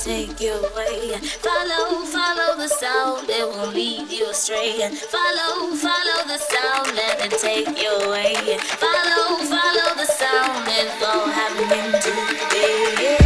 take you away. Follow, follow the sound, it will lead you astray. Follow, follow the sound, let it take you away. Follow, follow the sound, it's all happening today.